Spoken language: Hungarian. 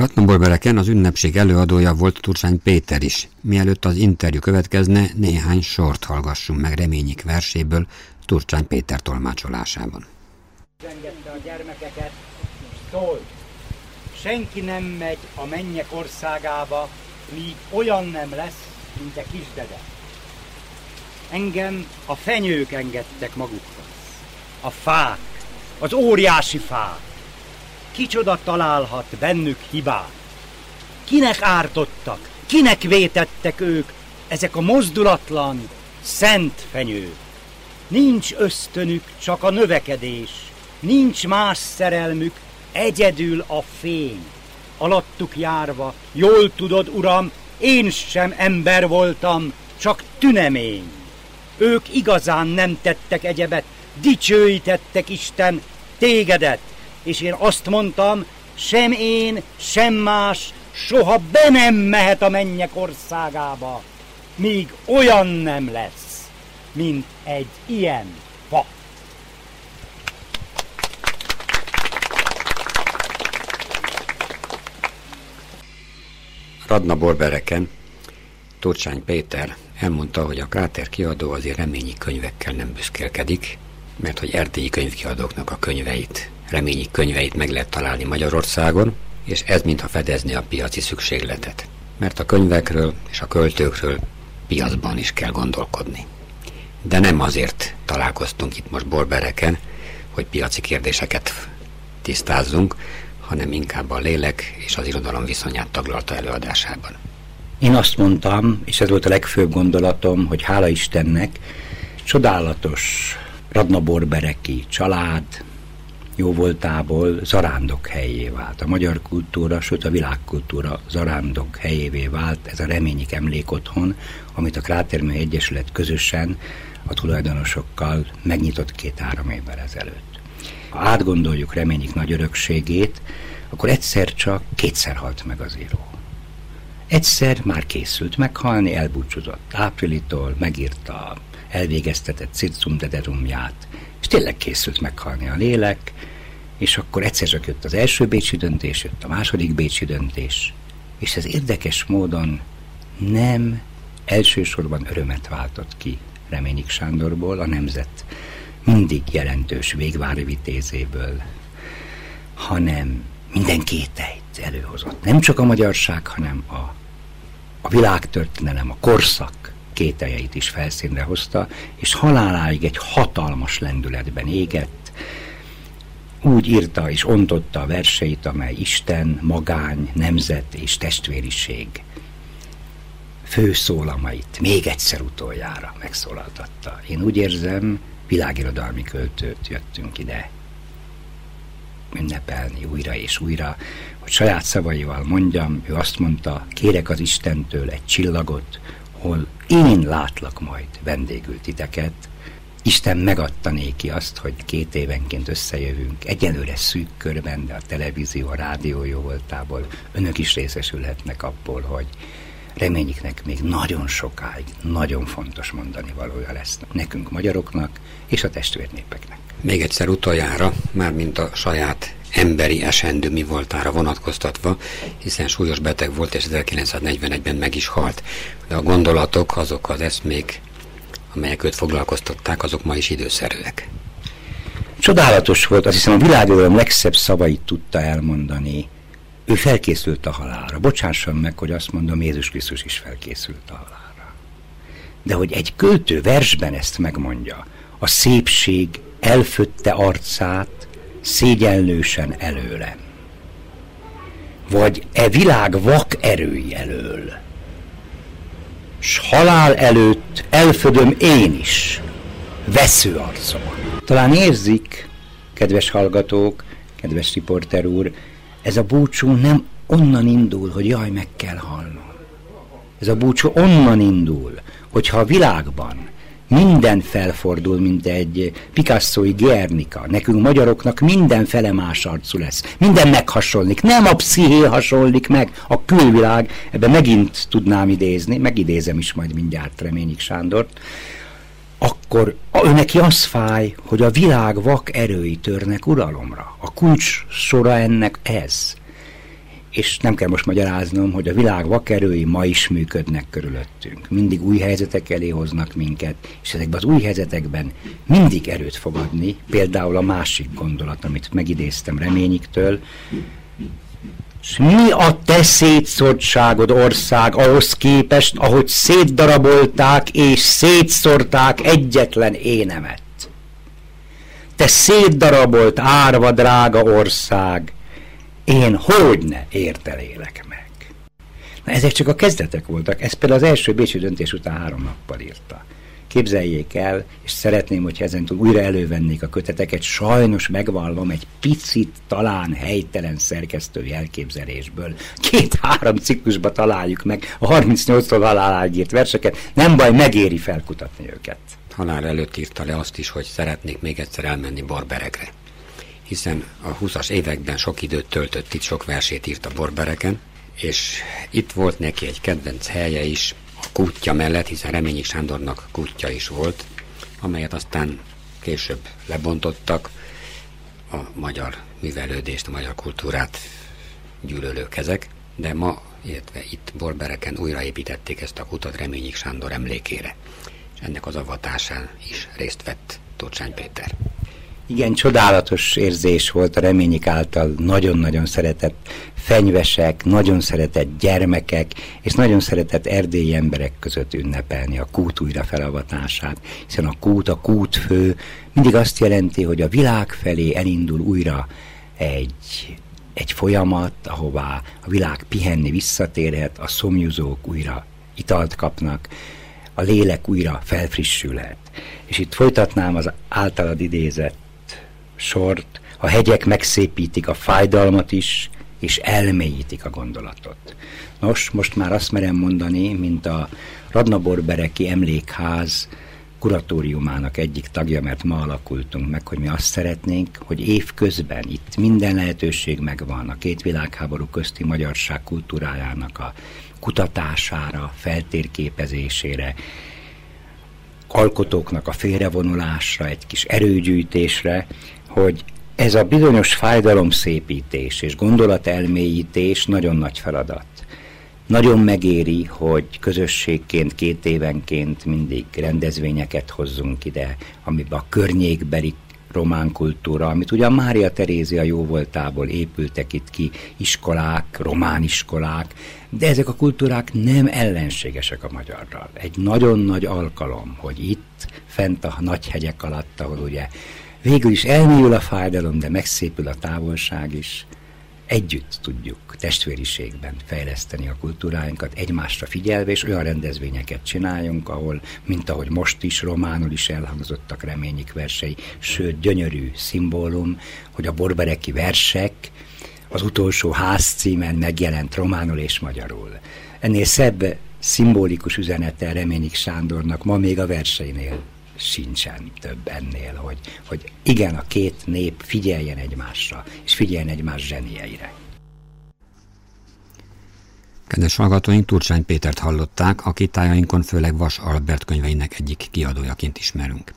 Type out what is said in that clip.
Ratnaborbereken az ünnepség előadója volt Turcsány Péter is. Mielőtt az interjú következne, néhány sort hallgassunk meg reményik verséből Turcsány Péter tolmácsolásában. Zengette a gyermekeket, szól. Senki nem megy a mennyek országába, míg olyan nem lesz, mint a kisdede. Engem a fenyők engedtek magukhoz. A fák, az óriási fák kicsoda találhat bennük hibát? Kinek ártottak, kinek vétettek ők, ezek a mozdulatlan, szent fenyők? Nincs ösztönük, csak a növekedés, nincs más szerelmük, egyedül a fény. Alattuk járva, jól tudod, uram, én sem ember voltam, csak tünemény. Ők igazán nem tettek egyebet, dicsőítettek Isten, tégedet, és én azt mondtam, sem én, sem más soha be nem mehet a mennyek országába, míg olyan nem lesz, mint egy ilyen fa. Radna Borbereken Turcsány Péter elmondta, hogy a Kráter kiadó azért reményi könyvekkel nem büszkélkedik, mert hogy erdélyi könyvkiadóknak a könyveit reményi könyveit meg lehet találni Magyarországon, és ez mintha fedezni a piaci szükségletet. Mert a könyvekről és a költőkről piacban is kell gondolkodni. De nem azért találkoztunk itt most borbereken, hogy piaci kérdéseket tisztázzunk, hanem inkább a lélek és az irodalom viszonyát taglalta előadásában. Én azt mondtam, és ez volt a legfőbb gondolatom, hogy hála Istennek, csodálatos Radna Borbereki család, jó voltából zarándok helyé vált. A magyar kultúra, sőt a világkultúra zarándok helyévé vált ez a reményik emlék otthon, amit a Krátermű Egyesület közösen a tulajdonosokkal megnyitott két-három évvel ezelőtt. Ha átgondoljuk reményik nagy örökségét, akkor egyszer csak kétszer halt meg az író. Egyszer már készült meghalni, elbúcsúzott Áprilitól, megírta elvégeztetett Cicum Dederumját, és tényleg készült meghalni a lélek, és akkor egyszer csak jött az első bécsi döntés, jött a második bécsi döntés, és ez érdekes módon nem elsősorban örömet váltott ki Reményik Sándorból, a nemzet mindig jelentős végvári vitézéből, hanem minden kételyt előhozott. Nem csak a magyarság, hanem a, a világtörténelem, a korszak kételjeit is felszínre hozta, és haláláig egy hatalmas lendületben égett, úgy írta és ontotta a verseit, amely Isten, magány, nemzet és testvériség főszólamait még egyszer utoljára megszólaltatta. Én úgy érzem, világirodalmi költőt jöttünk ide ünnepelni újra és újra, hogy saját szavaival mondjam, ő azt mondta, kérek az Istentől egy csillagot, hol én látlak majd vendégül titeket, Isten megadta néki azt, hogy két évenként összejövünk, egyelőre szűk körben, de a televízió, a rádió jó voltából önök is részesülhetnek abból, hogy reményiknek még nagyon sokáig nagyon fontos mondani valója lesz nekünk magyaroknak és a testvérnépeknek. Még egyszer utoljára, mármint a saját emberi esendő mi voltára vonatkoztatva, hiszen súlyos beteg volt, és 1941-ben meg is halt. De a gondolatok, azok az eszmék, amelyek őt foglalkoztatták, azok ma is időszerűek. Csodálatos volt, azt hiszem a világölöm legszebb szavait tudta elmondani. Ő felkészült a halálra. Bocsássam meg, hogy azt mondom, Jézus Krisztus is felkészült a halálra. De hogy egy költő versben ezt megmondja, a szépség elfötte arcát szégyenlősen előlem. Vagy e világ vak erői elől s halál előtt elfödöm én is vesző arcomat. Talán érzik, kedves hallgatók, kedves riporter úr, ez a búcsú nem onnan indul, hogy jaj, meg kell halnom. Ez a búcsú onnan indul, hogyha a világban minden felfordul, mint egy Picasso-i Guernica. Nekünk magyaroknak minden fele más arcú lesz. Minden meghasonlik. Nem a psziché hasonlik meg, a külvilág. Ebben megint tudnám idézni, megidézem is majd mindjárt Reményik Sándort. Akkor neki az fáj, hogy a világ vak erői törnek uralomra. A kulcs sora ennek ez. És nem kell most magyaráznom, hogy a világ vakerői ma is működnek körülöttünk. Mindig új helyzetek elé hoznak minket, és ezekben az új helyzetekben mindig erőt fog adni, például a másik gondolat, amit megidéztem Reményiktől, és mi a te szétszortságod ország ahhoz képest, ahogy szétdarabolták és szétszorták egyetlen énemet? Te szétdarabolt árva drága ország, én hogy ne értelélek meg? Na, ezek csak a kezdetek voltak, ez például az első Bécsi döntés után három nappal írta. Képzeljék el, és szeretném, hogy ezentúl újra elővennék a köteteket, sajnos megvallom egy picit talán helytelen szerkesztői elképzelésből. Két-három ciklusba találjuk meg a 38-tól haláláig írt verseket, nem baj, megéri felkutatni őket. Halál előtt írta le azt is, hogy szeretnék még egyszer elmenni Barberegre hiszen a 20-as években sok időt töltött itt, sok versét írt a Borbereken, és itt volt neki egy kedvenc helye is, a kútja mellett, hiszen Reményi Sándornak kútja is volt, amelyet aztán később lebontottak a magyar művelődést, a magyar kultúrát gyűlölő kezek, de ma, illetve itt Borbereken újraépítették ezt a kutat Reményik Sándor emlékére, és ennek az avatásán is részt vett Tocsány Péter. Igen, csodálatos érzés volt a reményik által nagyon-nagyon szeretett fenyvesek, nagyon szeretett gyermekek, és nagyon szeretett erdélyi emberek között ünnepelni a kút újra felavatását, hiszen a kút, a kútfő mindig azt jelenti, hogy a világ felé elindul újra egy, egy folyamat, ahová a világ pihenni visszatérhet, a szomjúzók újra italt kapnak, a lélek újra felfrissülhet. És itt folytatnám az általad idézett sort, a hegyek megszépítik a fájdalmat is, és elmélyítik a gondolatot. Nos, most már azt merem mondani, mint a Radnaborbereki Emlékház kuratóriumának egyik tagja, mert ma alakultunk meg, hogy mi azt szeretnénk, hogy évközben itt minden lehetőség megvan a két világháború közti magyarság kultúrájának a kutatására, feltérképezésére, alkotóknak a félrevonulásra, egy kis erőgyűjtésre, hogy ez a bizonyos fájdalomszépítés és gondolatelmélyítés nagyon nagy feladat. Nagyon megéri, hogy közösségként, két évenként mindig rendezvényeket hozzunk ide, amiben a környékbeli román kultúra, amit ugyan Mária Terézia jó voltából épültek itt ki iskolák, román iskolák, de ezek a kultúrák nem ellenségesek a magyarral. Egy nagyon nagy alkalom, hogy itt, fent a nagy hegyek alatt, ahol ugye Végül is elmélyül a fájdalom, de megszépül a távolság is. Együtt tudjuk testvériségben fejleszteni a kultúráinkat, egymásra figyelve, és olyan rendezvényeket csináljunk, ahol, mint ahogy most is, románul is elhangzottak reményik versei, sőt, gyönyörű szimbólum, hogy a borbereki versek az utolsó ház címen megjelent románul és magyarul. Ennél szebb szimbolikus üzenete Reményik Sándornak ma még a verseinél sincsen több ennél, hogy, hogy igen, a két nép figyeljen egymásra, és figyeljen egymás zsenieire. Kedves hallgatóink, Turcsány Pétert hallották, aki tájainkon főleg Vas Albert könyveinek egyik kiadójaként ismerünk.